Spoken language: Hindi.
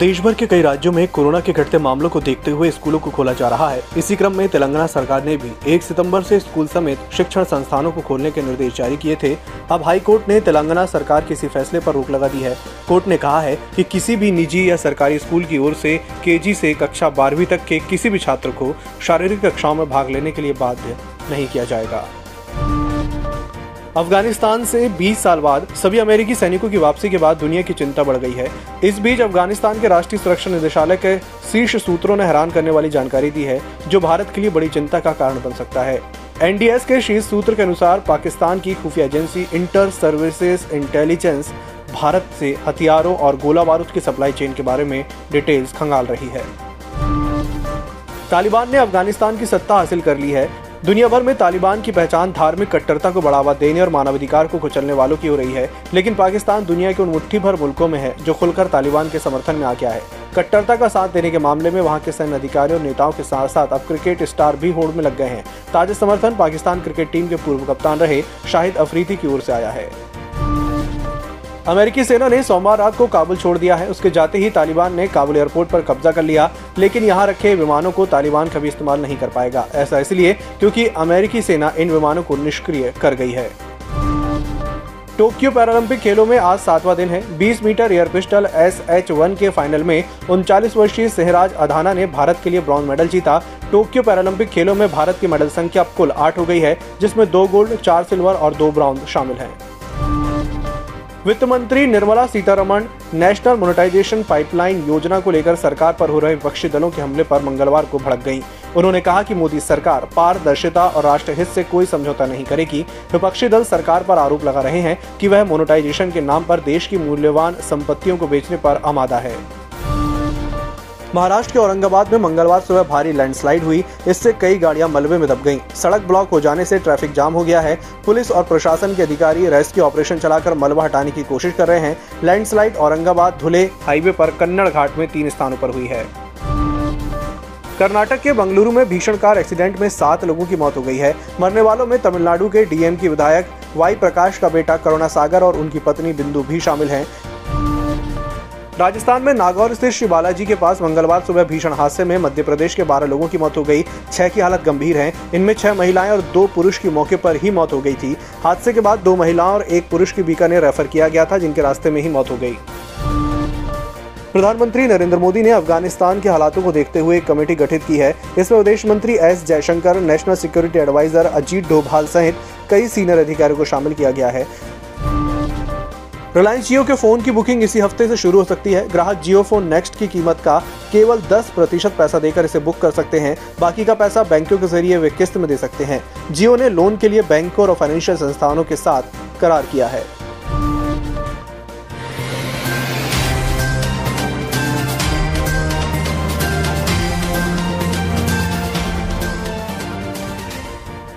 देश भर के कई राज्यों में कोरोना के घटते मामलों को देखते हुए स्कूलों को खोला जा रहा है। इसी क्रम में तेलंगाना सरकार ने भी 1 सितंबर से स्कूल समेत शिक्षण संस्थानों को खोलने के निर्देश जारी किए थे। अब हाई कोर्ट ने तेलंगाना सरकार के इसी फैसले पर रोक लगा दी है। कोर्ट ने कहा है कि किसी भी निजी या सरकारी स्कूल की ओर से के से कक्षा बारहवीं तक के किसी भी छात्र को शारीरिक कक्षाओं में भाग लेने के लिए बाध्य नहीं किया जाएगा। अफ़गानिस्तान से 20 साल बाद सभी अमेरिकी सैनिकों की वापसी के बाद दुनिया की चिंता बढ़ गई है। इस बीच अफ़गानिस्तान के राष्ट्रीय सुरक्षा निदेशालय के शीर्ष सूत्रों ने हैरान करने वाली जानकारी दी है, जो भारत के लिए बड़ी चिंता का कारण बन सकता है। एनडीएस के शीर्ष सूत्र के अनुसार पाकिस्तान की खुफिया agency inter services intelligence Bharat से हथियारों और गोला बारूद की सप्लाई चेन के बारे में डिटेल्स खंगाल रही है। तालिबान ने अफ़गानिस्तान की सत्ता हासिल कर ली है दुनिया भर में तालिबान की पहचान धार्मिक कट्टरता को बढ़ावा देने और मानवाधिकार को कुचलने वालों की हो रही है, लेकिन पाकिस्तान दुनिया के उन मुट्ठी भर मुल्कों में है, जो खुलकर तालिबान के समर्थन में आ गया है। कट्टरता का साथ देने के मामले में वहाँ के सैन्य अधिकारियों और नेताओं के साथ साथ अब क्रिकेट स्टार भी होड़ में लग गए हैं। ताज़ा समर्थन पाकिस्तान क्रिकेट टीम के पूर्व कप्तान रहे, शाहिद अफरीदी की ओर से आया है। अमेरिकी सेना ने सोमवार रात को काबुल छोड़ दिया है। उसके जाते ही तालिबान ने काबुल एयरपोर्ट पर कब्जा कर लिया, लेकिन यहाँ रखे विमानों को तालिबान कभी इस्तेमाल नहीं कर पाएगा। ऐसा इसलिए क्योंकि अमेरिकी सेना इन विमानों को निष्क्रिय कर गई है। टोक्यो पैरालंपिक खेलों में आज सातवां दिन है। 20 metre air pistol S H one के फाइनल में उनचालीस वर्षीय सहराज अधाना ने भारत के लिए ब्रॉन्ज मेडल जीता। टोक्यो पैरालंपिक खेलों में भारत की मेडल संख्या कुल आठ हो गई है, जिसमें दो गोल्ड, चार सिल्वर और दो ब्राउन शामिल हैं। वित्त मंत्री Nirmala Sitharaman, national monetisation pipeline योजना को लेकर सरकार पर हो रहे विपक्षी दलों के हमले पर मंगलवार को भड़क गईं। उन्होंने कहा कि मोदी सरकार पारदर्शिता और राष्ट्र हित से कोई समझौता नहीं करेगी विपक्षी दल सरकार पर आरोप लगा रहे हैं कि वह मोनेटाइजेशन के नाम पर देश की मूल्यवान संपत्तियों को बेचने पर आमादा है महाराष्ट्र के औरंगाबाद में मंगलवार सुबह भारी लैंडस्लाइड हुई। इससे कई गाड़ियाँ मलबे में दब गईं। सड़क ब्लॉक हो जाने से ट्रैफ़िक जाम हो गया है। पुलिस और प्रशासन के अधिकारी रेस्क्यू ऑपरेशन चलाकर मलबा हटाने की कोशिश कर रहे हैं। लैंडस्लाइड औरंगाबाद, धुले हाईवे पर कन्नड़ घाट में तीन स्थानों पर हुई है। कर्नाटक के बंगलुरु में भीषण कार एक्सीडेंट में सात लोगों की मौत हो गई है। मरने वालों में तमिलनाडु के डीएम की विधायक वाई प्रकाश का बेटा करुणा सागर और उनकी पत्नी बिंदु भी शामिल हैं। राजस्थान में नागौर स्थित श्री बालाजी के पास मंगलवार सुबह भीषण हादसे में मध्य प्रदेश के बारह लोगों की मौत हो गई। छह की हालत गंभीर है। इनमें छह महिलाएँ और दो पुरुष की मौके पर ही मौत हो गई थी। हादसे के बाद दो महिलाओं और एक पुरुष की बीकानेर रेफर किया गया था, जिनके रास्ते में ही मौत हो गई। प्रधानमंत्री नरेंद्र मोदी ने अफ़गानिस्तान के हालातों को देखते हुए एक कमेटी गठित की है। इसमें विदेश मंत्री S Jaishankar, national security adviser Ajit Doval सहित कई सीनियर अधिकारियों को शामिल किया गया है। रिलायंस जियो के फ़ोन की बुकिंग इसी हफ़्ते से शुरू हो सकती है। ग्राहक जियो फ़ोन नेक्स्ट की कीमत का केवल 10 प्रतिशत पैसा देकर इसे बुक कर सकते हैं। बाकी का पैसा बैंकों के ज़रिए वे किस्त में दे सकते हैं। जियो ने लोन के लिए बैंकों और फाइनेंशियल संस्थानों के साथ करार किया है।